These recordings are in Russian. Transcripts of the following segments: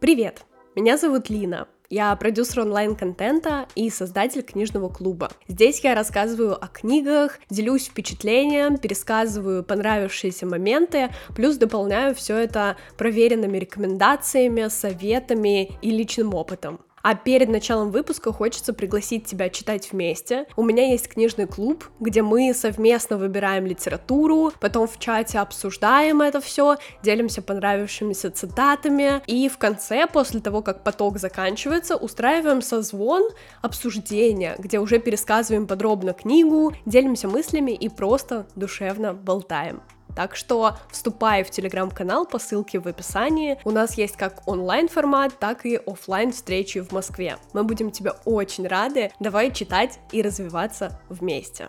Привет! Меня зовут Лина. Я продюсер онлайн-контента и создатель книжного клуба. Здесь я рассказываю о книгах, делюсь впечатлением, пересказываю понравившиеся моменты, плюс дополняю все это проверенными рекомендациями, советами и личным опытом. А перед началом выпуска хочется пригласить тебя читать вместе. У меня есть книжный клуб, где мы совместно выбираем литературу, потом в чате обсуждаем это все, делимся понравившимися цитатами, и в конце, после того, как поток заканчивается, устраиваем созвон обсуждения, где уже пересказываем подробно книгу, делимся мыслями и просто душевно болтаем. Так что вступай в телеграм-канал по ссылке в описании. У нас есть как онлайн формат, так и офлайн встречи в Москве. Мы будем тебя очень рады. Давай читать и развиваться вместе.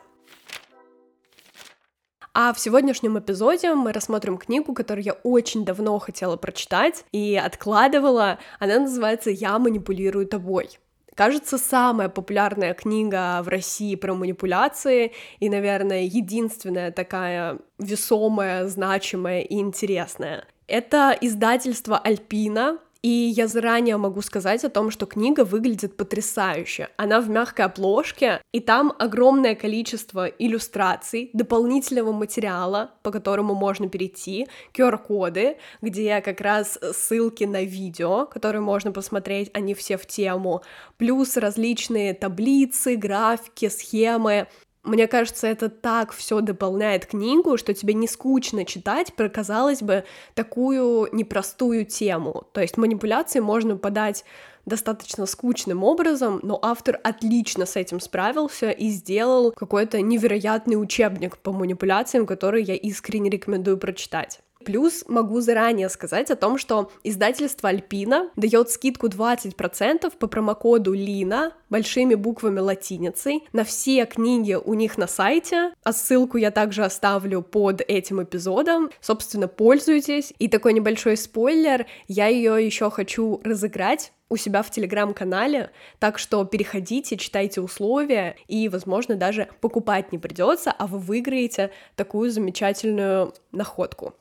А в сегодняшнем эпизоде мы рассмотрим книгу, которую я очень давно хотела прочитать и откладывала. Она называется «Я манипулирую тобой». Кажется, самая популярная книга в России про манипуляции и, наверное, единственная такая весомая, значимая и интересная. Это издательство Альпина, и я заранее могу сказать о том, что книга выглядит потрясающе. Она в мягкой обложке, и там огромное количество иллюстраций, дополнительного материала, по которому можно перейти, QR-коды, где как раз ссылки на видео, которые можно посмотреть, они все в тему, плюс различные таблицы, графики, схемы. Мне кажется, это так все дополняет книгу, что тебе не скучно читать про, казалось бы, такую непростую тему. То есть манипуляции можно подать достаточно скучным образом, но автор отлично с этим справился и сделал какой-то невероятный учебник по манипуляциям, который я искренне рекомендую прочитать. Плюс могу заранее сказать о том, что издательство Альпина дает скидку 20% по промокоду Лина большими буквами латиницей на все книги у них на сайте, а ссылку я также оставлю под этим эпизодом. Собственно, пользуйтесь. И такой небольшой спойлер, я ее еще хочу разыграть у себя в телеграм-канале, так что переходите, читайте условия, и, возможно, даже покупать не придется, а вы выиграете такую замечательную находку.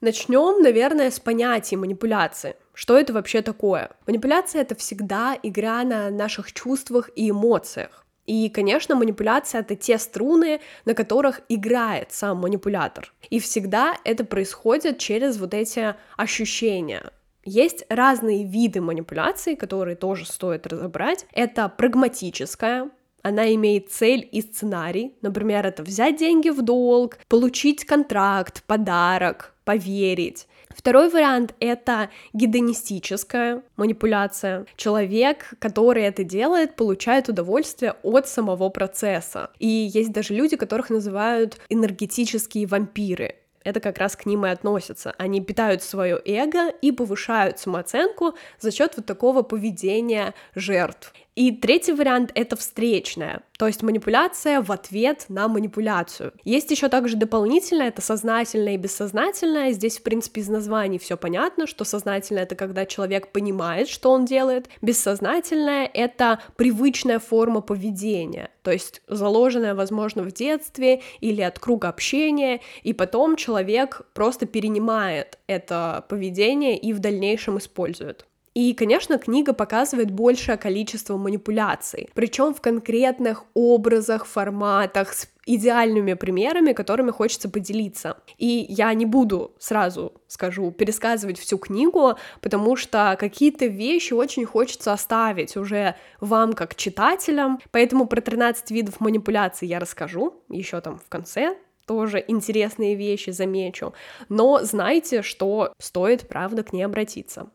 Начнем, наверное, с понятия манипуляции. Что это вообще такое? Манипуляция — это всегда игра на наших чувствах и эмоциях. И, конечно, манипуляция — это те струны, на которых играет сам манипулятор. И всегда это происходит через вот эти ощущения. Есть разные виды манипуляций, которые тоже стоит разобрать. Это прагматическая, она имеет цель и сценарий. Например, это взять деньги в долг, получить контракт, подарок, поверить. Второй вариант — это гедонистическая манипуляция. Человек, который это делает, получает удовольствие от самого процесса. И есть даже люди, которых называют энергетические вампиры это как раз к ним и относится. Они питают свое эго и повышают самооценку за счет вот такого поведения жертв. И третий вариант — это встречная, то есть манипуляция в ответ на манипуляцию. Есть еще также дополнительное, это сознательное и бессознательное. Здесь, в принципе, из названий все понятно, что сознательное — это когда человек понимает, что он делает. Бессознательное — это привычная форма поведения, то есть заложенная, возможно, в детстве или от круга общения, и потом человек просто перенимает это поведение и в дальнейшем использует. И, конечно, книга показывает большее количество манипуляций, причем в конкретных образах, форматах, с идеальными примерами, которыми хочется поделиться. И я не буду, сразу скажу, пересказывать всю книгу, потому что какие-то вещи очень хочется оставить уже вам как читателям, поэтому про 13 видов манипуляций я расскажу еще там в конце, тоже интересные вещи замечу, но знайте, что стоит, правда, к ней обратиться.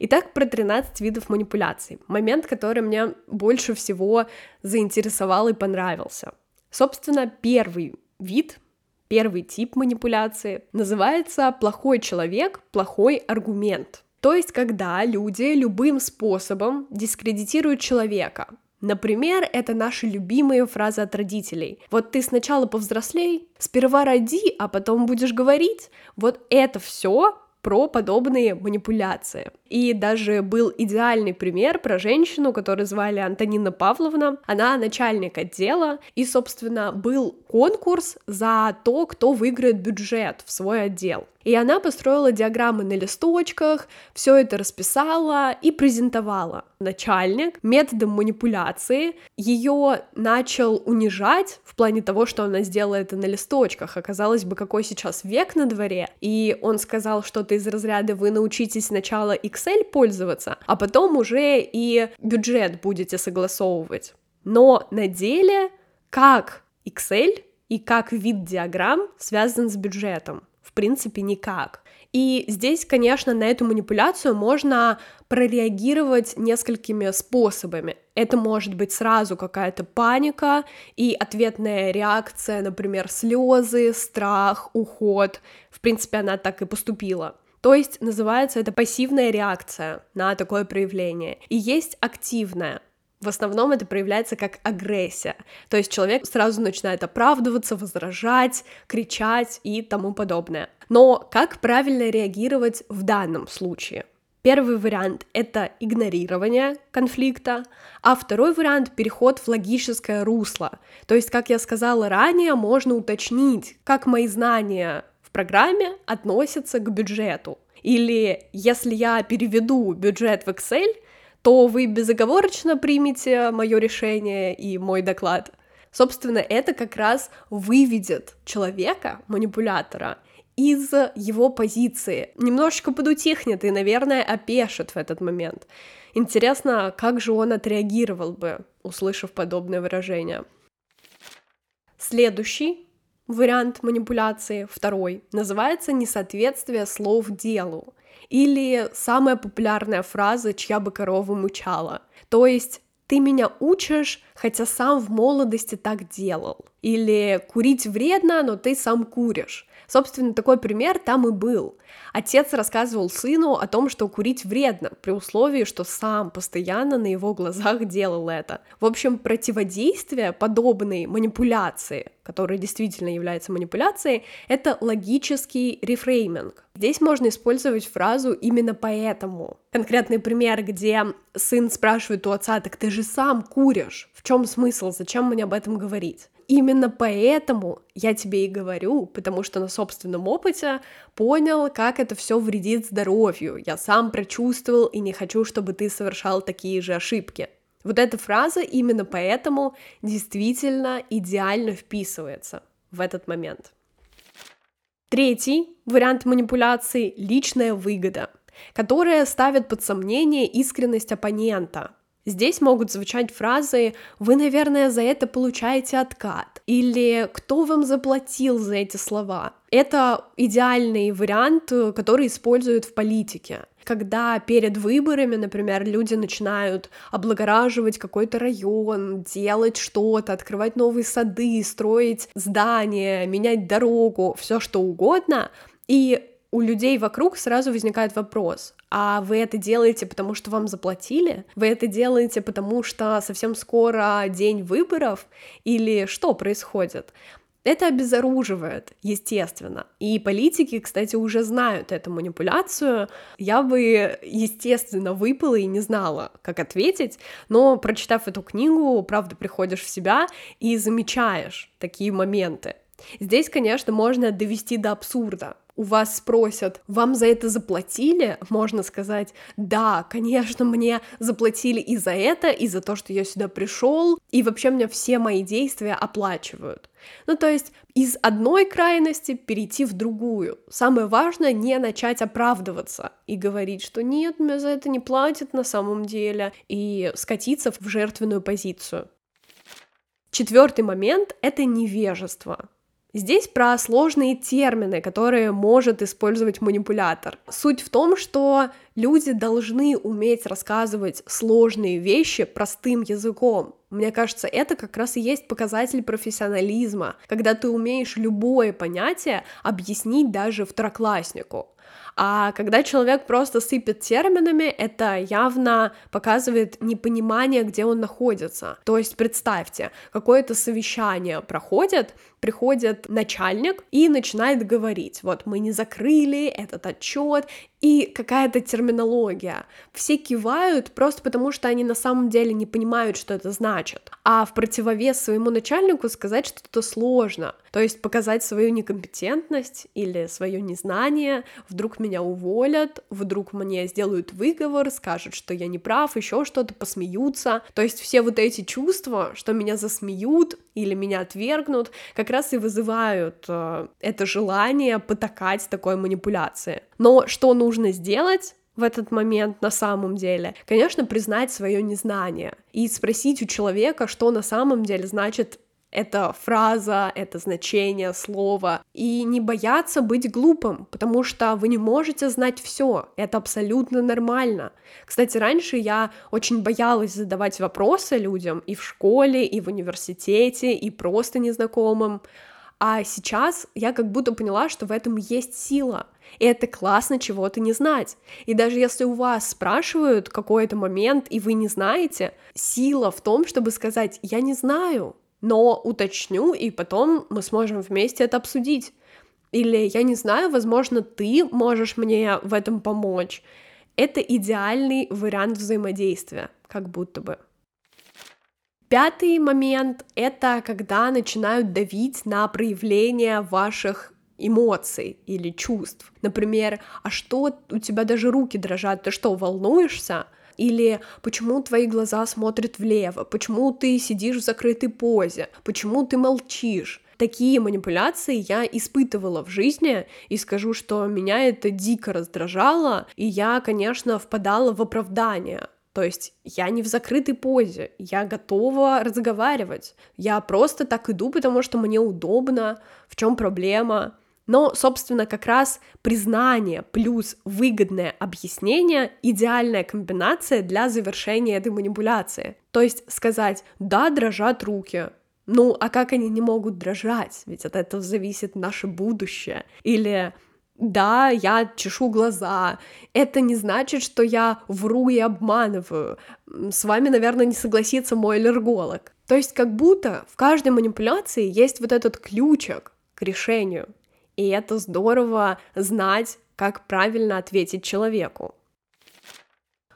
Итак, про 13 видов манипуляций. Момент, который меня больше всего заинтересовал и понравился. Собственно, первый вид, первый тип манипуляции называется «плохой человек, плохой аргумент». То есть, когда люди любым способом дискредитируют человека, Например, это наши любимые фразы от родителей. Вот ты сначала повзрослей, сперва роди, а потом будешь говорить. Вот это все про подобные манипуляции. И даже был идеальный пример про женщину, которую звали Антонина Павловна. Она начальник отдела, и, собственно, был конкурс за то, кто выиграет бюджет в свой отдел. И она построила диаграммы на листочках, все это расписала и презентовала. Начальник методом манипуляции ее начал унижать в плане того, что она сделала это на листочках. Оказалось бы, какой сейчас век на дворе. И он сказал что-то из разряда «Вы научитесь сначала Excel пользоваться, а потом уже и бюджет будете согласовывать». Но на деле как Excel и как вид диаграмм связан с бюджетом принципе никак. И здесь, конечно, на эту манипуляцию можно прореагировать несколькими способами. Это может быть сразу какая-то паника и ответная реакция, например, слезы, страх, уход. В принципе, она так и поступила. То есть называется это пассивная реакция на такое проявление. И есть активная. В основном это проявляется как агрессия. То есть человек сразу начинает оправдываться, возражать, кричать и тому подобное. Но как правильно реагировать в данном случае? Первый вариант — это игнорирование конфликта, а второй вариант — переход в логическое русло. То есть, как я сказала ранее, можно уточнить, как мои знания в программе относятся к бюджету. Или если я переведу бюджет в Excel — то вы безоговорочно примете мое решение и мой доклад. Собственно, это как раз выведет человека, манипулятора, из его позиции. Немножечко подутихнет и, наверное, опешит в этот момент. Интересно, как же он отреагировал бы, услышав подобное выражение. Следующий вариант манипуляции, второй, называется несоответствие слов делу. Или самая популярная фраза «чья бы корова мучала». То есть ты меня учишь, хотя сам в молодости так делал. Или курить вредно, но ты сам куришь. Собственно, такой пример там и был. Отец рассказывал сыну о том, что курить вредно, при условии, что сам постоянно на его глазах делал это. В общем, противодействие подобной манипуляции, которая действительно является манипуляцией, это логический рефрейминг. Здесь можно использовать фразу именно поэтому. Конкретный пример, где сын спрашивает у отца, так ты же сам куришь, в чем смысл, зачем мне об этом говорить? именно поэтому я тебе и говорю, потому что на собственном опыте понял, как это все вредит здоровью. Я сам прочувствовал и не хочу, чтобы ты совершал такие же ошибки. Вот эта фраза именно поэтому действительно идеально вписывается в этот момент. Третий вариант манипуляции — личная выгода, которая ставит под сомнение искренность оппонента, Здесь могут звучать фразы «Вы, наверное, за это получаете откат» или «Кто вам заплатил за эти слова?» Это идеальный вариант, который используют в политике когда перед выборами, например, люди начинают облагораживать какой-то район, делать что-то, открывать новые сады, строить здания, менять дорогу, все что угодно, и у людей вокруг сразу возникает вопрос, а вы это делаете, потому что вам заплатили? Вы это делаете, потому что совсем скоро день выборов? Или что происходит? Это обезоруживает, естественно. И политики, кстати, уже знают эту манипуляцию. Я бы, естественно, выпала и не знала, как ответить, но, прочитав эту книгу, правда, приходишь в себя и замечаешь такие моменты. Здесь, конечно, можно довести до абсурда у вас спросят, вам за это заплатили, можно сказать, да, конечно, мне заплатили и за это, и за то, что я сюда пришел, и вообще мне все мои действия оплачивают. Ну, то есть из одной крайности перейти в другую. Самое важное не начать оправдываться и говорить, что нет, мне за это не платят на самом деле, и скатиться в жертвенную позицию. Четвертый момент — это невежество. Здесь про сложные термины, которые может использовать манипулятор. Суть в том, что люди должны уметь рассказывать сложные вещи простым языком. Мне кажется, это как раз и есть показатель профессионализма, когда ты умеешь любое понятие объяснить даже второкласснику. А когда человек просто сыпет терминами, это явно показывает непонимание, где он находится. То есть представьте, какое-то совещание проходит, приходит начальник и начинает говорить, вот мы не закрыли этот отчет, и какая-то терминология. Все кивают просто потому, что они на самом деле не понимают, что это значит. А в противовес своему начальнику сказать что-то сложно. То есть показать свою некомпетентность или свое незнание, вдруг меня уволят, вдруг мне сделают выговор, скажут, что я не прав, еще что-то, посмеются. То есть все вот эти чувства, что меня засмеют или меня отвергнут, как раз и вызывают э, это желание потакать такой манипуляции. Но что нужно сделать? в этот момент на самом деле, конечно, признать свое незнание и спросить у человека, что на самом деле значит эта фраза, это значение слова, и не бояться быть глупым, потому что вы не можете знать все, это абсолютно нормально. Кстати, раньше я очень боялась задавать вопросы людям и в школе, и в университете, и просто незнакомым, а сейчас я как будто поняла, что в этом есть сила. И это классно чего-то не знать. И даже если у вас спрашивают какой-то момент, и вы не знаете, сила в том, чтобы сказать «я не знаю», но уточню, и потом мы сможем вместе это обсудить. Или я не знаю, возможно, ты можешь мне в этом помочь. Это идеальный вариант взаимодействия, как будто бы. Пятый момент — это когда начинают давить на проявление ваших эмоций или чувств. Например, а что у тебя даже руки дрожат, ты что, волнуешься? Или почему твои глаза смотрят влево? Почему ты сидишь в закрытой позе? Почему ты молчишь? Такие манипуляции я испытывала в жизни, и скажу, что меня это дико раздражало, и я, конечно, впадала в оправдание. То есть я не в закрытой позе, я готова разговаривать. Я просто так иду, потому что мне удобно, в чем проблема. Но, собственно, как раз признание плюс выгодное объяснение — идеальная комбинация для завершения этой манипуляции. То есть сказать «да, дрожат руки», ну, а как они не могут дрожать? Ведь от этого зависит наше будущее. Или да, я чешу глаза. Это не значит, что я вру и обманываю. С вами, наверное, не согласится мой аллерголог. То есть как будто в каждой манипуляции есть вот этот ключик к решению. И это здорово знать, как правильно ответить человеку.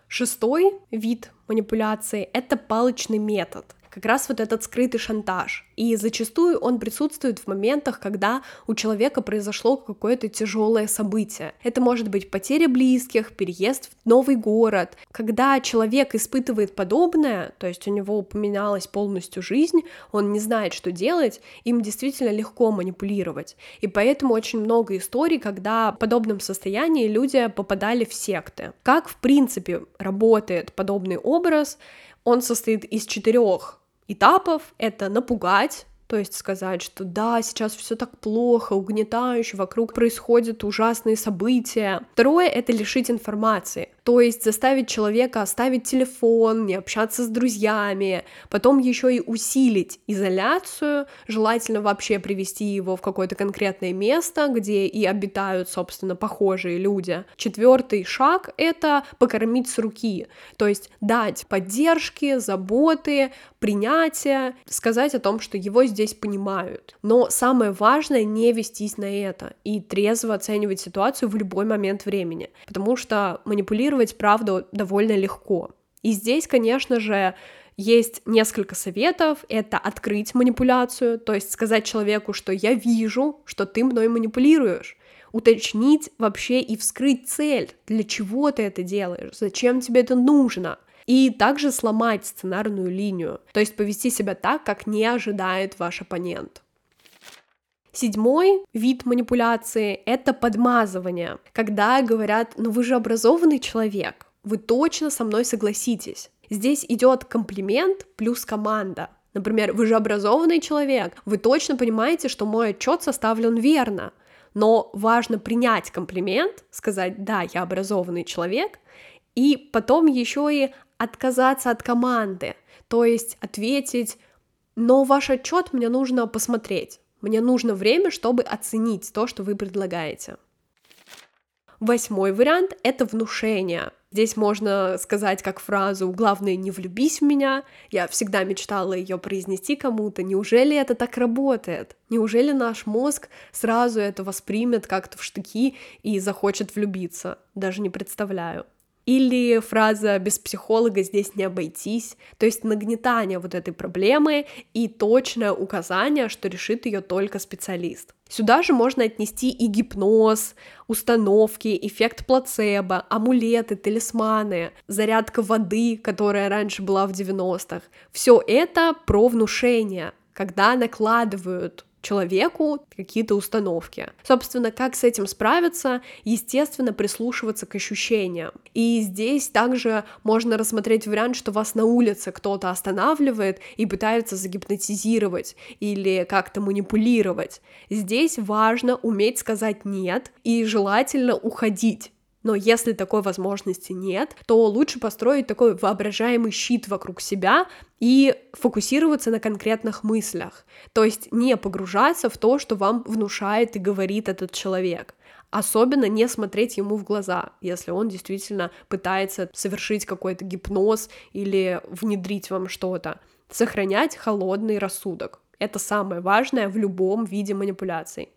Шестой вид манипуляции — это палочный метод как раз вот этот скрытый шантаж. И зачастую он присутствует в моментах, когда у человека произошло какое-то тяжелое событие. Это может быть потеря близких, переезд в новый город. Когда человек испытывает подобное, то есть у него поменялась полностью жизнь, он не знает, что делать, им действительно легко манипулировать. И поэтому очень много историй, когда в подобном состоянии люди попадали в секты. Как, в принципе, работает подобный образ? Он состоит из четырех этапов — это напугать, то есть сказать, что да, сейчас все так плохо, угнетающе, вокруг происходят ужасные события. Второе — это лишить информации. То есть заставить человека оставить телефон, не общаться с друзьями, потом еще и усилить изоляцию, желательно вообще привести его в какое-то конкретное место, где и обитают, собственно, похожие люди. Четвертый шаг — это покормить с руки, то есть дать поддержки, заботы, принятие, сказать о том, что его здесь понимают. Но самое важное — не вестись на это и трезво оценивать ситуацию в любой момент времени, потому что манипулировать манипулировать, правда, довольно легко. И здесь, конечно же, есть несколько советов. Это открыть манипуляцию, то есть сказать человеку, что я вижу, что ты мной манипулируешь. Уточнить вообще и вскрыть цель. Для чего ты это делаешь? Зачем тебе это нужно? И также сломать сценарную линию, то есть повести себя так, как не ожидает ваш оппонент. Седьмой вид манипуляции — это подмазывание, когда говорят, ну вы же образованный человек, вы точно со мной согласитесь. Здесь идет комплимент плюс команда. Например, вы же образованный человек, вы точно понимаете, что мой отчет составлен верно. Но важно принять комплимент, сказать, да, я образованный человек, и потом еще и отказаться от команды, то есть ответить, но ваш отчет мне нужно посмотреть. Мне нужно время, чтобы оценить то, что вы предлагаете. Восьмой вариант — это внушение. Здесь можно сказать как фразу «главное, не влюбись в меня». Я всегда мечтала ее произнести кому-то. Неужели это так работает? Неужели наш мозг сразу это воспримет как-то в штыки и захочет влюбиться? Даже не представляю. Или фраза «без психолога здесь не обойтись», то есть нагнетание вот этой проблемы и точное указание, что решит ее только специалист. Сюда же можно отнести и гипноз, установки, эффект плацебо, амулеты, талисманы, зарядка воды, которая раньше была в 90-х. Все это про внушение, когда накладывают человеку какие-то установки. Собственно, как с этим справиться? Естественно, прислушиваться к ощущениям. И здесь также можно рассмотреть вариант, что вас на улице кто-то останавливает и пытается загипнотизировать или как-то манипулировать. Здесь важно уметь сказать «нет» и желательно уходить но если такой возможности нет, то лучше построить такой воображаемый щит вокруг себя и фокусироваться на конкретных мыслях. То есть не погружаться в то, что вам внушает и говорит этот человек. Особенно не смотреть ему в глаза, если он действительно пытается совершить какой-то гипноз или внедрить вам что-то. Сохранять холодный рассудок. Это самое важное в любом виде манипуляций.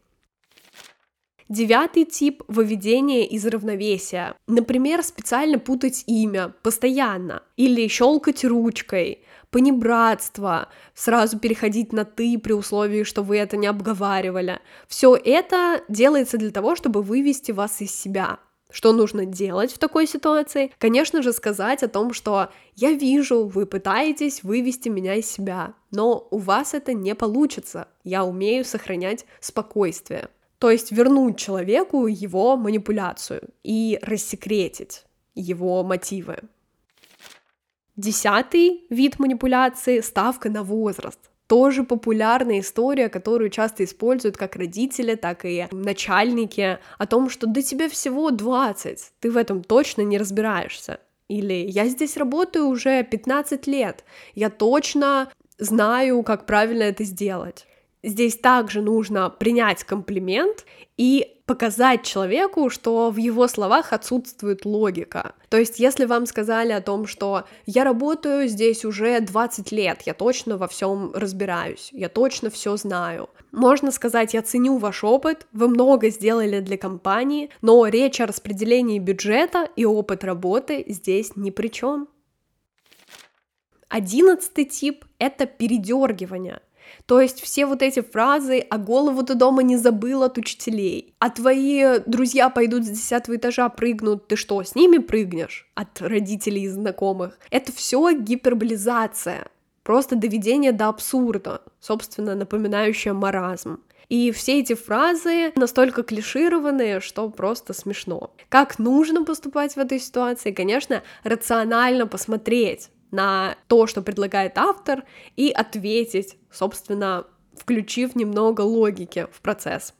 Девятый тип — выведение из равновесия. Например, специально путать имя постоянно или щелкать ручкой, понебратство, сразу переходить на «ты» при условии, что вы это не обговаривали. Все это делается для того, чтобы вывести вас из себя. Что нужно делать в такой ситуации? Конечно же, сказать о том, что я вижу, вы пытаетесь вывести меня из себя, но у вас это не получится. Я умею сохранять спокойствие. То есть вернуть человеку его манипуляцию и рассекретить его мотивы. Десятый вид манипуляции — ставка на возраст. Тоже популярная история, которую часто используют как родители, так и начальники, о том, что до тебя всего 20, ты в этом точно не разбираешься. Или я здесь работаю уже 15 лет, я точно знаю, как правильно это сделать здесь также нужно принять комплимент и показать человеку, что в его словах отсутствует логика. То есть, если вам сказали о том, что я работаю здесь уже 20 лет, я точно во всем разбираюсь, я точно все знаю. Можно сказать, я ценю ваш опыт, вы много сделали для компании, но речь о распределении бюджета и опыт работы здесь ни при чем. Одиннадцатый тип — это передергивание. То есть все вот эти фразы «а голову ты дома не забыл от учителей», «а твои друзья пойдут с десятого этажа прыгнут, ты что, с ними прыгнешь?» от родителей и знакомых. Это все гиперболизация, просто доведение до абсурда, собственно, напоминающее маразм. И все эти фразы настолько клишированные, что просто смешно. Как нужно поступать в этой ситуации? Конечно, рационально посмотреть, на то, что предлагает автор, и ответить, собственно, включив немного логики в процесс.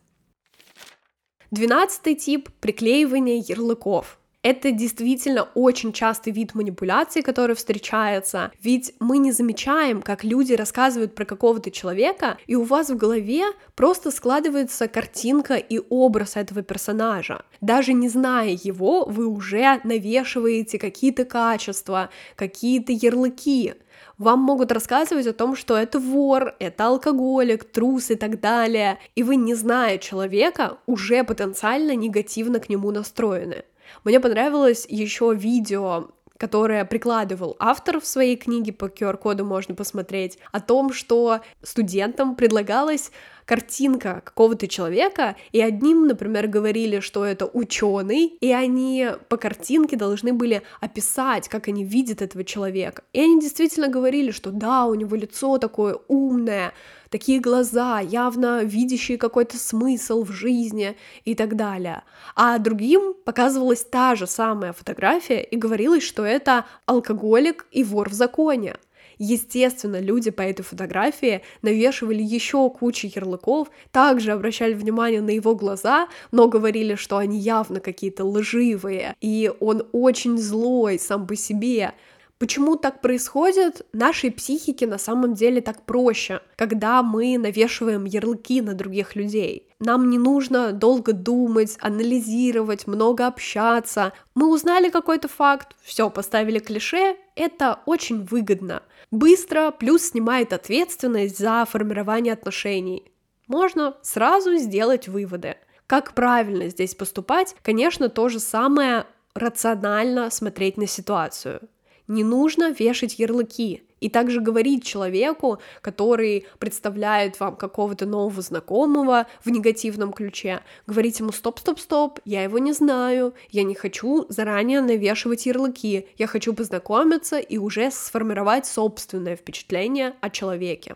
Двенадцатый тип — приклеивание ярлыков — это действительно очень частый вид манипуляции, который встречается, ведь мы не замечаем, как люди рассказывают про какого-то человека, и у вас в голове просто складывается картинка и образ этого персонажа. Даже не зная его, вы уже навешиваете какие-то качества, какие-то ярлыки, вам могут рассказывать о том, что это вор, это алкоголик, трус и так далее, и вы, не зная человека, уже потенциально негативно к нему настроены. Мне понравилось еще видео которое прикладывал автор в своей книге, по QR-коду можно посмотреть, о том, что студентам предлагалось картинка какого-то человека, и одним, например, говорили, что это ученый, и они по картинке должны были описать, как они видят этого человека. И они действительно говорили, что да, у него лицо такое умное, такие глаза, явно видящие какой-то смысл в жизни и так далее. А другим показывалась та же самая фотография и говорилось, что это алкоголик и вор в законе. Естественно, люди по этой фотографии навешивали еще кучу ярлыков, также обращали внимание на его глаза, но говорили, что они явно какие-то лживые, и он очень злой сам по себе. Почему так происходит? Нашей психике на самом деле так проще, когда мы навешиваем ярлыки на других людей. нам не нужно долго думать, анализировать, много общаться. Мы узнали какой-то факт, все, поставили клише, это очень выгодно. Быстро, плюс снимает ответственность за формирование отношений. Можно сразу сделать выводы. Как правильно здесь поступать? Конечно, то же самое рационально смотреть на ситуацию. Не нужно вешать ярлыки и также говорить человеку, который представляет вам какого-то нового знакомого в негативном ключе, говорить ему стоп-стоп-стоп, я его не знаю, я не хочу заранее навешивать ярлыки, я хочу познакомиться и уже сформировать собственное впечатление о человеке.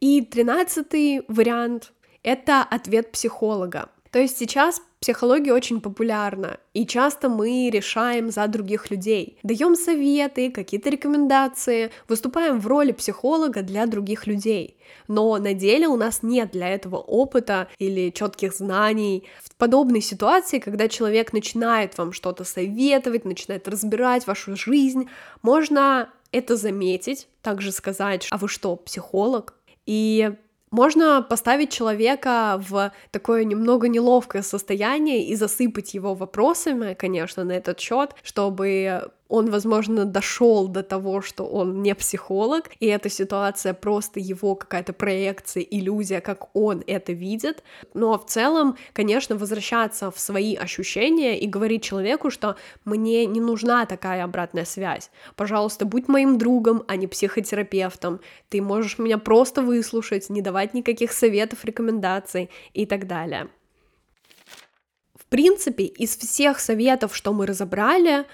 И тринадцатый вариант — это ответ психолога. То есть сейчас психология очень популярна, и часто мы решаем за других людей, даем советы, какие-то рекомендации, выступаем в роли психолога для других людей. Но на деле у нас нет для этого опыта или четких знаний. В подобной ситуации, когда человек начинает вам что-то советовать, начинает разбирать вашу жизнь, можно это заметить, также сказать, а вы что, психолог? И можно поставить человека в такое немного неловкое состояние и засыпать его вопросами, конечно, на этот счет, чтобы он, возможно, дошел до того, что он не психолог, и эта ситуация просто его какая-то проекция, иллюзия, как он это видит. Но в целом, конечно, возвращаться в свои ощущения и говорить человеку, что мне не нужна такая обратная связь. Пожалуйста, будь моим другом, а не психотерапевтом. Ты можешь меня просто выслушать, не давать никаких советов, рекомендаций и так далее. В принципе, из всех советов, что мы разобрали,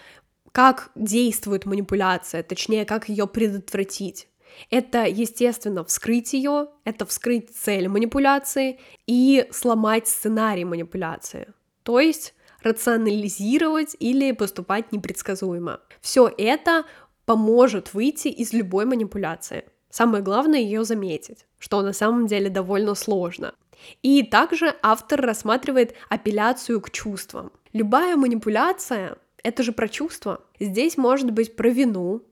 как действует манипуляция, точнее, как ее предотвратить. Это, естественно, вскрыть ее, это вскрыть цель манипуляции и сломать сценарий манипуляции. То есть рационализировать или поступать непредсказуемо. Все это поможет выйти из любой манипуляции. Самое главное ее заметить, что на самом деле довольно сложно. И также автор рассматривает апелляцию к чувствам. Любая манипуляция это же про чувства. Здесь может быть про вину,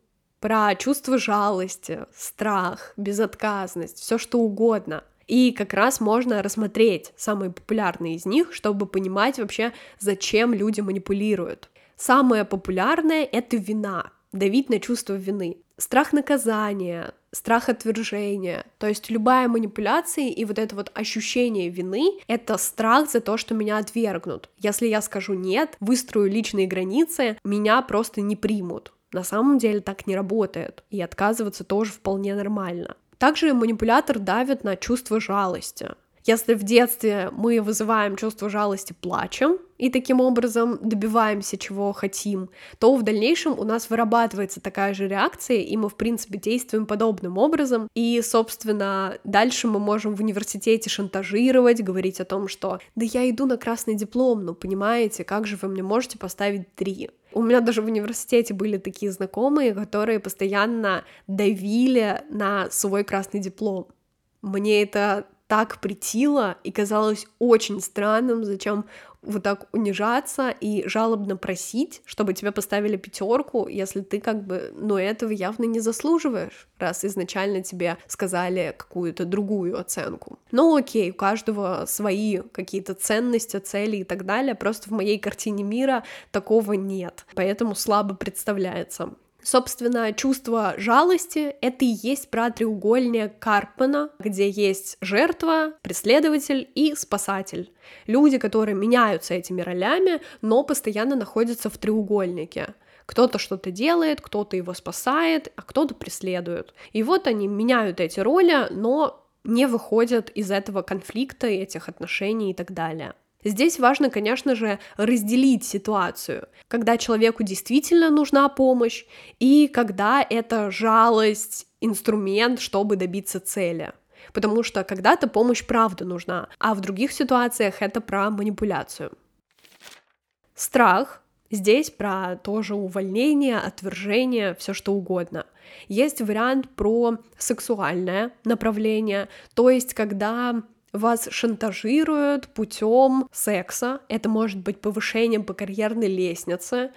про чувство жалости, страх, безотказность, все что угодно. И как раз можно рассмотреть самые популярные из них, чтобы понимать вообще, зачем люди манипулируют. Самое популярное — это вина, давить на чувство вины. Страх наказания, страх отвержения. То есть любая манипуляция и вот это вот ощущение вины — это страх за то, что меня отвергнут. Если я скажу «нет», выстрою личные границы, меня просто не примут. На самом деле так не работает, и отказываться тоже вполне нормально. Также манипулятор давит на чувство жалости. Если в детстве мы вызываем чувство жалости плачем и таким образом добиваемся чего хотим, то в дальнейшем у нас вырабатывается такая же реакция, и мы, в принципе, действуем подобным образом. И, собственно, дальше мы можем в университете шантажировать, говорить о том, что «да я иду на красный диплом, ну, понимаете, как же вы мне можете поставить три?» У меня даже в университете были такие знакомые, которые постоянно давили на свой красный диплом. Мне это так притило и казалось очень странным, зачем вот так унижаться и жалобно просить, чтобы тебе поставили пятерку, если ты как бы, ну, этого явно не заслуживаешь, раз изначально тебе сказали какую-то другую оценку. Ну, окей, у каждого свои какие-то ценности, цели и так далее, просто в моей картине мира такого нет, поэтому слабо представляется. Собственно, чувство жалости — это и есть про треугольник Карпмана, где есть жертва, преследователь и спасатель. Люди, которые меняются этими ролями, но постоянно находятся в треугольнике. Кто-то что-то делает, кто-то его спасает, а кто-то преследует. И вот они меняют эти роли, но не выходят из этого конфликта, этих отношений и так далее. Здесь важно, конечно же, разделить ситуацию, когда человеку действительно нужна помощь и когда это жалость, инструмент, чтобы добиться цели. Потому что когда-то помощь правда нужна, а в других ситуациях это про манипуляцию. Страх Здесь про тоже увольнение, отвержение, все что угодно. Есть вариант про сексуальное направление, то есть когда Вас шантажируют путем секса. Это может быть повышением по карьерной лестнице,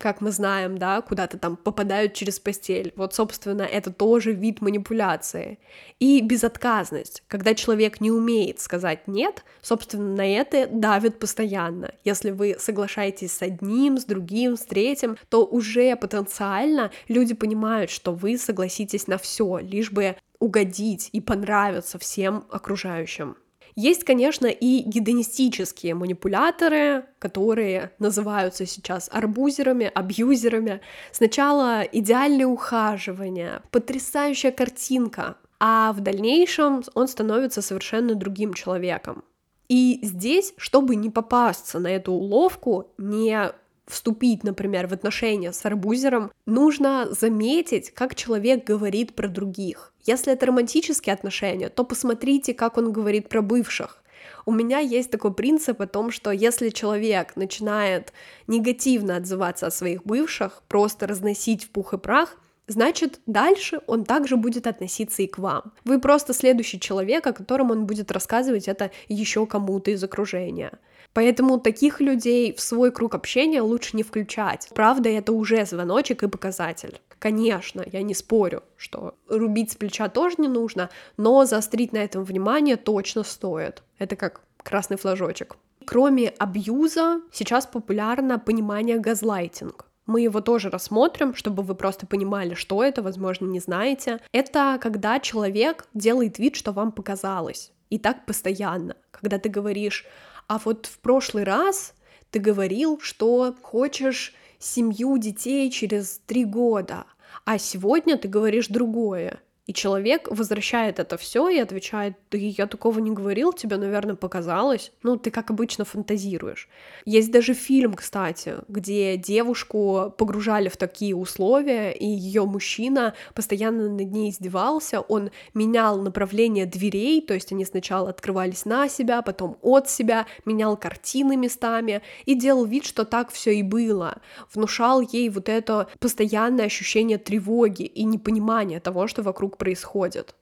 как мы знаем, да, куда-то там попадают через постель. Вот, собственно, это тоже вид манипуляции. И безотказность, когда человек не умеет сказать «нет», собственно, на это давит постоянно. Если вы соглашаетесь с одним, с другим, с третьим, то уже потенциально люди понимают, что вы согласитесь на все, лишь бы угодить и понравиться всем окружающим. Есть, конечно, и гедонистические манипуляторы, которые называются сейчас арбузерами, абьюзерами. Сначала идеальное ухаживание, потрясающая картинка, а в дальнейшем он становится совершенно другим человеком. И здесь, чтобы не попасться на эту уловку, не вступить, например, в отношения с арбузером, нужно заметить, как человек говорит про других. Если это романтические отношения, то посмотрите, как он говорит про бывших. У меня есть такой принцип о том, что если человек начинает негативно отзываться о своих бывших, просто разносить в пух и прах, значит, дальше он также будет относиться и к вам. Вы просто следующий человек, о котором он будет рассказывать это еще кому-то из окружения. Поэтому таких людей в свой круг общения лучше не включать. Правда, это уже звоночек и показатель. Конечно, я не спорю, что рубить с плеча тоже не нужно, но заострить на этом внимание точно стоит. Это как красный флажочек. Кроме абьюза, сейчас популярно понимание газлайтинг. Мы его тоже рассмотрим, чтобы вы просто понимали, что это, возможно, не знаете. Это когда человек делает вид, что вам показалось. И так постоянно. Когда ты говоришь, а вот в прошлый раз ты говорил, что хочешь семью детей через три года, а сегодня ты говоришь другое. И человек возвращает это все и отвечает, да я такого не говорил, тебе, наверное, показалось. Ну, ты, как обычно, фантазируешь. Есть даже фильм, кстати, где девушку погружали в такие условия, и ее мужчина постоянно над ней издевался, он менял направление дверей, то есть они сначала открывались на себя, потом от себя, менял картины местами и делал вид, что так все и было. Внушал ей вот это постоянное ощущение тревоги и непонимания того, что вокруг происходит.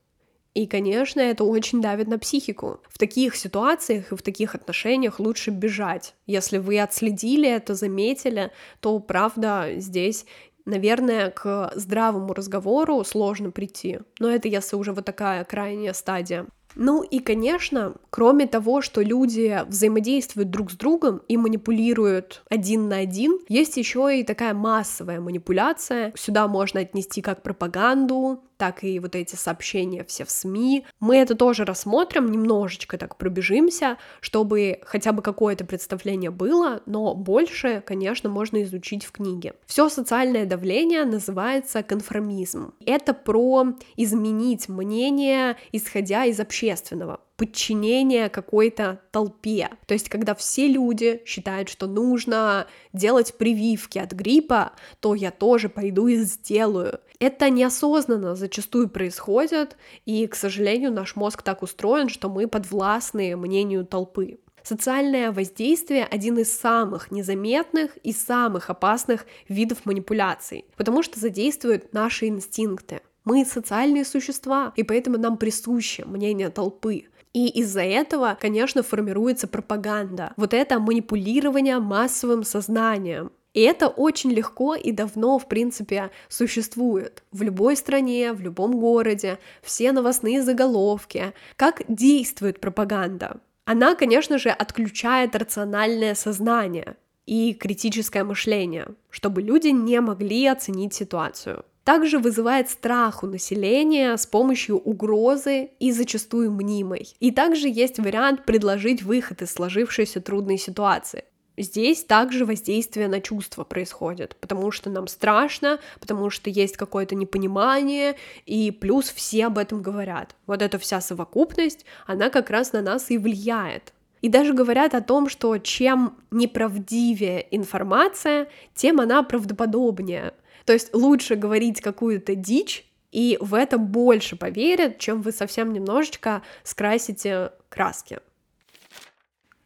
И, конечно, это очень давит на психику. В таких ситуациях и в таких отношениях лучше бежать. Если вы отследили это, заметили, то, правда, здесь наверное, к здравому разговору сложно прийти. Но это если уже вот такая крайняя стадия. Ну и, конечно, кроме того, что люди взаимодействуют друг с другом и манипулируют один на один, есть еще и такая массовая манипуляция. Сюда можно отнести как пропаганду, так и вот эти сообщения все в СМИ. Мы это тоже рассмотрим, немножечко так пробежимся, чтобы хотя бы какое-то представление было, но больше, конечно, можно изучить в книге. Все социальное давление называется конформизм. Это про изменить мнение, исходя из общественного подчинение какой-то толпе. То есть, когда все люди считают, что нужно делать прививки от гриппа, то я тоже пойду и сделаю. Это неосознанно зачастую происходит, и, к сожалению, наш мозг так устроен, что мы подвластны мнению толпы. Социальное воздействие — один из самых незаметных и самых опасных видов манипуляций, потому что задействует наши инстинкты. Мы социальные существа, и поэтому нам присуще мнение толпы. И из-за этого, конечно, формируется пропаганда. Вот это манипулирование массовым сознанием. И это очень легко и давно, в принципе, существует. В любой стране, в любом городе, все новостные заголовки. Как действует пропаганда? Она, конечно же, отключает рациональное сознание и критическое мышление, чтобы люди не могли оценить ситуацию также вызывает страх у населения с помощью угрозы и зачастую мнимой. И также есть вариант предложить выход из сложившейся трудной ситуации. Здесь также воздействие на чувства происходит, потому что нам страшно, потому что есть какое-то непонимание, и плюс все об этом говорят. Вот эта вся совокупность, она как раз на нас и влияет. И даже говорят о том, что чем неправдивее информация, тем она правдоподобнее. То есть лучше говорить какую-то дичь, и в это больше поверят, чем вы совсем немножечко скрасите краски.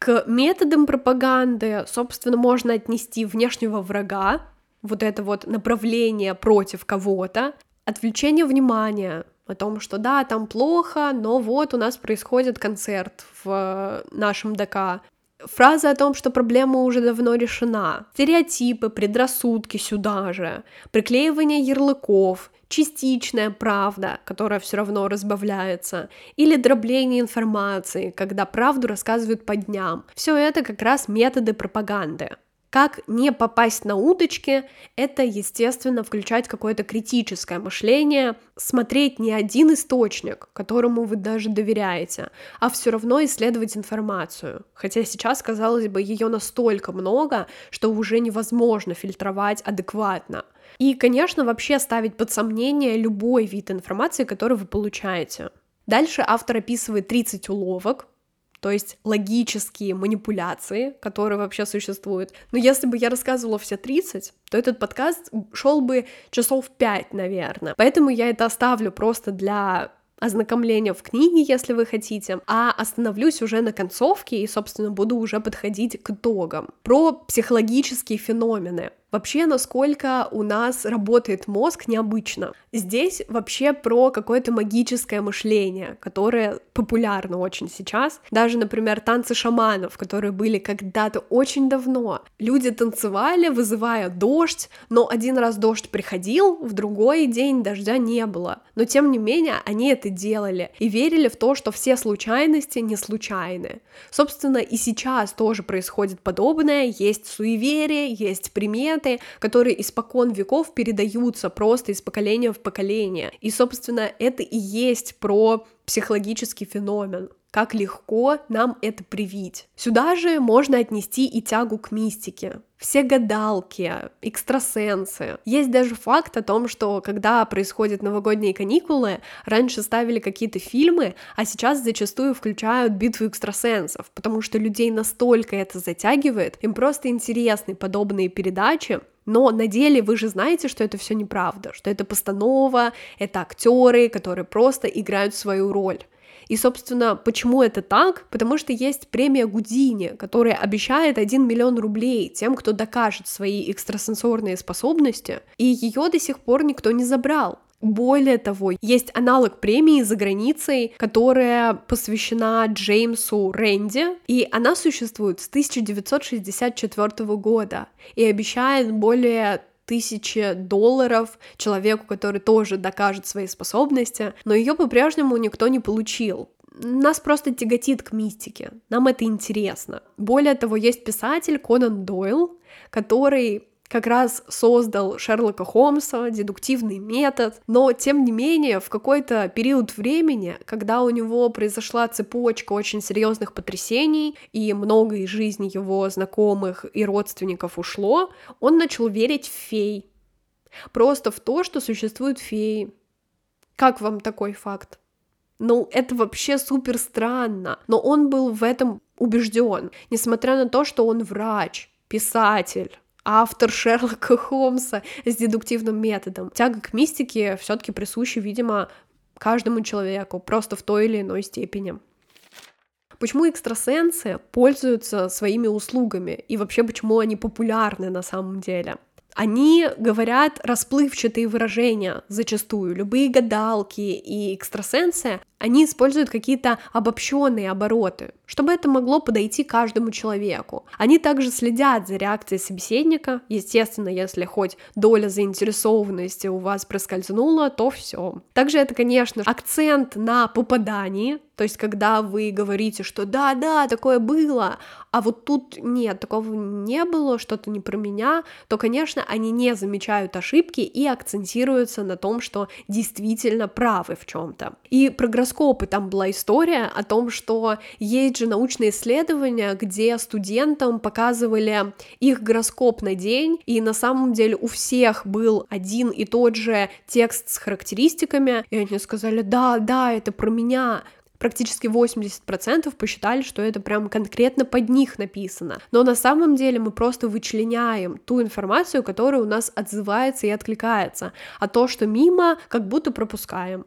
К методам пропаганды, собственно, можно отнести внешнего врага, вот это вот направление против кого-то, отвлечение внимания, о том, что да, там плохо, но вот у нас происходит концерт в нашем ДК, Фраза о том, что проблема уже давно решена, стереотипы, предрассудки сюда же, приклеивание ярлыков, частичная правда, которая все равно разбавляется, или дробление информации, когда правду рассказывают по дням. Все это как раз методы пропаганды. Как не попасть на удочки, это, естественно, включать какое-то критическое мышление, смотреть не один источник, которому вы даже доверяете, а все равно исследовать информацию. Хотя сейчас, казалось бы, ее настолько много, что уже невозможно фильтровать адекватно. И, конечно, вообще ставить под сомнение любой вид информации, который вы получаете. Дальше автор описывает 30 уловок, то есть логические манипуляции, которые вообще существуют. Но если бы я рассказывала все 30, то этот подкаст шел бы часов 5, наверное. Поэтому я это оставлю просто для ознакомления в книге, если вы хотите, а остановлюсь уже на концовке и, собственно, буду уже подходить к итогам. Про психологические феномены. Вообще, насколько у нас работает мозг необычно. Здесь вообще про какое-то магическое мышление, которое популярно очень сейчас. Даже, например, танцы шаманов, которые были когда-то очень давно. Люди танцевали, вызывая дождь, но один раз дождь приходил, в другой день дождя не было. Но тем не менее, они это делали и верили в то, что все случайности не случайны. Собственно, и сейчас тоже происходит подобное, есть суеверие, есть приметы, моменты, которые испокон веков передаются просто из поколения в поколение. И, собственно, это и есть про психологический феномен как легко нам это привить. Сюда же можно отнести и тягу к мистике. Все гадалки, экстрасенсы. Есть даже факт о том, что когда происходят новогодние каникулы, раньше ставили какие-то фильмы, а сейчас зачастую включают битву экстрасенсов, потому что людей настолько это затягивает, им просто интересны подобные передачи, но на деле вы же знаете, что это все неправда, что это постанова, это актеры, которые просто играют свою роль. И, собственно, почему это так? Потому что есть премия Гудини, которая обещает 1 миллион рублей тем, кто докажет свои экстрасенсорные способности, и ее до сих пор никто не забрал. Более того, есть аналог премии за границей, которая посвящена Джеймсу Рэнди, и она существует с 1964 года и обещает более тысячи долларов человеку, который тоже докажет свои способности, но ее по-прежнему никто не получил. Нас просто тяготит к мистике, нам это интересно. Более того, есть писатель Конан Дойл, который как раз создал Шерлока Холмса, дедуктивный метод, но тем не менее в какой-то период времени, когда у него произошла цепочка очень серьезных потрясений и много из жизни его знакомых и родственников ушло, он начал верить в фей. Просто в то, что существуют феи. Как вам такой факт? Ну, это вообще супер странно, но он был в этом убежден, несмотря на то, что он врач, писатель, автор Шерлока Холмса с дедуктивным методом. Тяга к мистике все-таки присуща, видимо, каждому человеку, просто в той или иной степени. Почему экстрасенсы пользуются своими услугами и вообще почему они популярны на самом деле? Они говорят расплывчатые выражения зачастую. Любые гадалки и экстрасенсы, они используют какие-то обобщенные обороты, чтобы это могло подойти каждому человеку. Они также следят за реакцией собеседника. Естественно, если хоть доля заинтересованности у вас проскользнула, то все. Также это, конечно, акцент на попадании, то есть, когда вы говорите, что да, да, такое было, а вот тут нет, такого не было, что-то не про меня, то, конечно, они не замечают ошибки и акцентируются на том, что действительно правы в чем-то. И про гороскопы там была история о том, что есть же научные исследования, где студентам показывали их гороскоп на день, и на самом деле у всех был один и тот же текст с характеристиками, и они сказали, да, да, это про меня, практически 80% посчитали, что это прям конкретно под них написано. Но на самом деле мы просто вычленяем ту информацию, которая у нас отзывается и откликается, а то, что мимо, как будто пропускаем.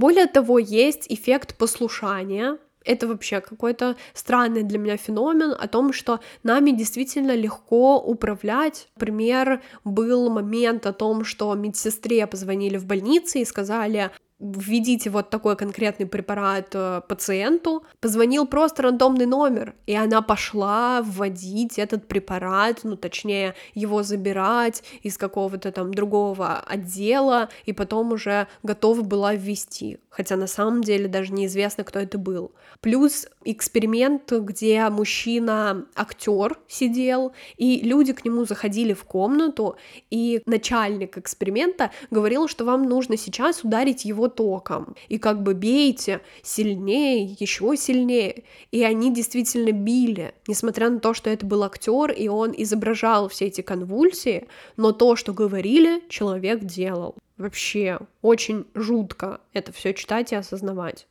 Более того, есть эффект послушания, это вообще какой-то странный для меня феномен о том, что нами действительно легко управлять. Пример был момент о том, что медсестре позвонили в больнице и сказали, введите вот такой конкретный препарат э, пациенту, позвонил просто рандомный номер, и она пошла вводить этот препарат, ну, точнее, его забирать из какого-то там другого отдела, и потом уже готова была ввести, хотя на самом деле даже неизвестно, кто это был. Плюс эксперимент, где мужчина актер сидел, и люди к нему заходили в комнату, и начальник эксперимента говорил, что вам нужно сейчас ударить его током. И как бы бейте сильнее, еще сильнее. И они действительно били, несмотря на то, что это был актер, и он изображал все эти конвульсии, но то, что говорили, человек делал. Вообще, очень жутко это все читать и осознавать.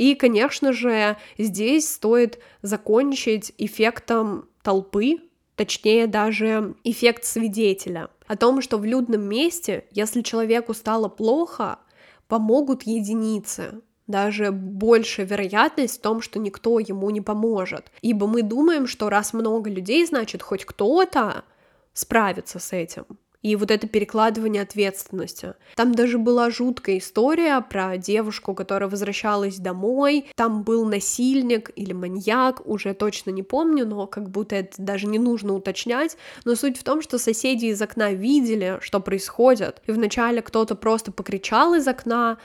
И, конечно же, здесь стоит закончить эффектом толпы, точнее даже эффект свидетеля, о том, что в людном месте, если человеку стало плохо, помогут единицы, даже больше вероятность в том, что никто ему не поможет. Ибо мы думаем, что раз много людей, значит, хоть кто-то справится с этим и вот это перекладывание ответственности. Там даже была жуткая история про девушку, которая возвращалась домой, там был насильник или маньяк, уже точно не помню, но как будто это даже не нужно уточнять, но суть в том, что соседи из окна видели, что происходит, и вначале кто-то просто покричал из окна,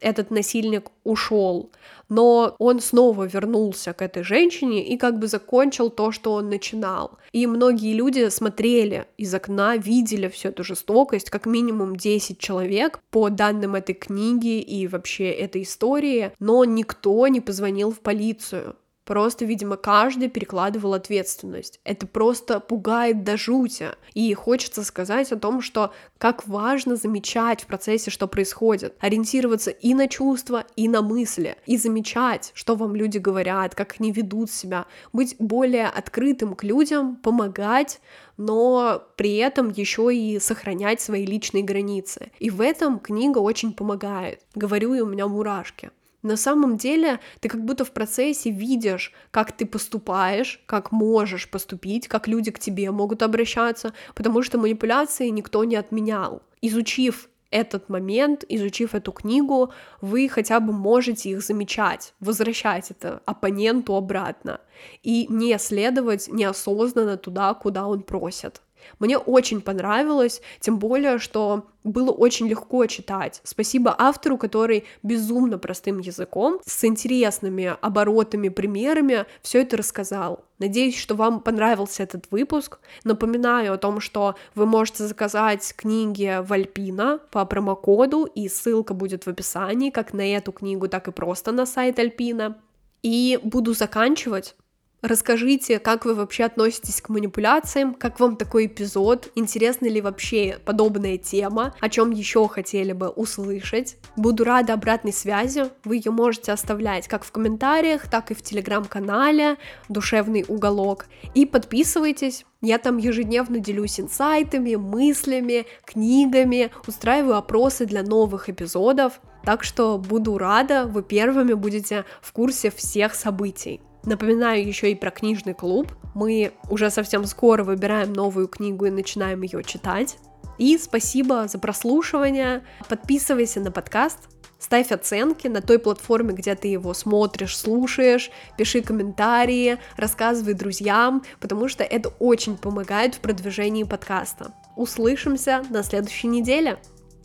этот насильник ушел, но он снова вернулся к этой женщине и как бы закончил то, что он начинал. И многие люди смотрели из окна, видели всю эту жестокость, как минимум 10 человек по данным этой книги и вообще этой истории, но никто не позвонил в полицию. Просто, видимо, каждый перекладывал ответственность. Это просто пугает до жути. И хочется сказать о том, что как важно замечать в процессе, что происходит, ориентироваться и на чувства, и на мысли, и замечать, что вам люди говорят, как они ведут себя, быть более открытым к людям, помогать, но при этом еще и сохранять свои личные границы. И в этом книга очень помогает. Говорю, и у меня мурашки. На самом деле ты как будто в процессе видишь, как ты поступаешь, как можешь поступить, как люди к тебе могут обращаться, потому что манипуляции никто не отменял. Изучив этот момент, изучив эту книгу, вы хотя бы можете их замечать, возвращать это оппоненту обратно и не следовать неосознанно туда, куда он просит. Мне очень понравилось, тем более, что было очень легко читать. Спасибо автору, который безумно простым языком, с интересными оборотами, примерами все это рассказал. Надеюсь, что вам понравился этот выпуск. Напоминаю о том, что вы можете заказать книги в Альпина по промокоду, и ссылка будет в описании, как на эту книгу, так и просто на сайт Альпина. И буду заканчивать. Расскажите, как вы вообще относитесь к манипуляциям, как вам такой эпизод, интересна ли вообще подобная тема, о чем еще хотели бы услышать. Буду рада обратной связи, вы ее можете оставлять как в комментариях, так и в телеграм-канале «Душевный уголок». И подписывайтесь, я там ежедневно делюсь инсайтами, мыслями, книгами, устраиваю опросы для новых эпизодов, так что буду рада, вы первыми будете в курсе всех событий. Напоминаю еще и про книжный клуб. Мы уже совсем скоро выбираем новую книгу и начинаем ее читать. И спасибо за прослушивание. Подписывайся на подкаст, ставь оценки на той платформе, где ты его смотришь, слушаешь, пиши комментарии, рассказывай друзьям, потому что это очень помогает в продвижении подкаста. Услышимся на следующей неделе.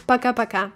Пока-пока.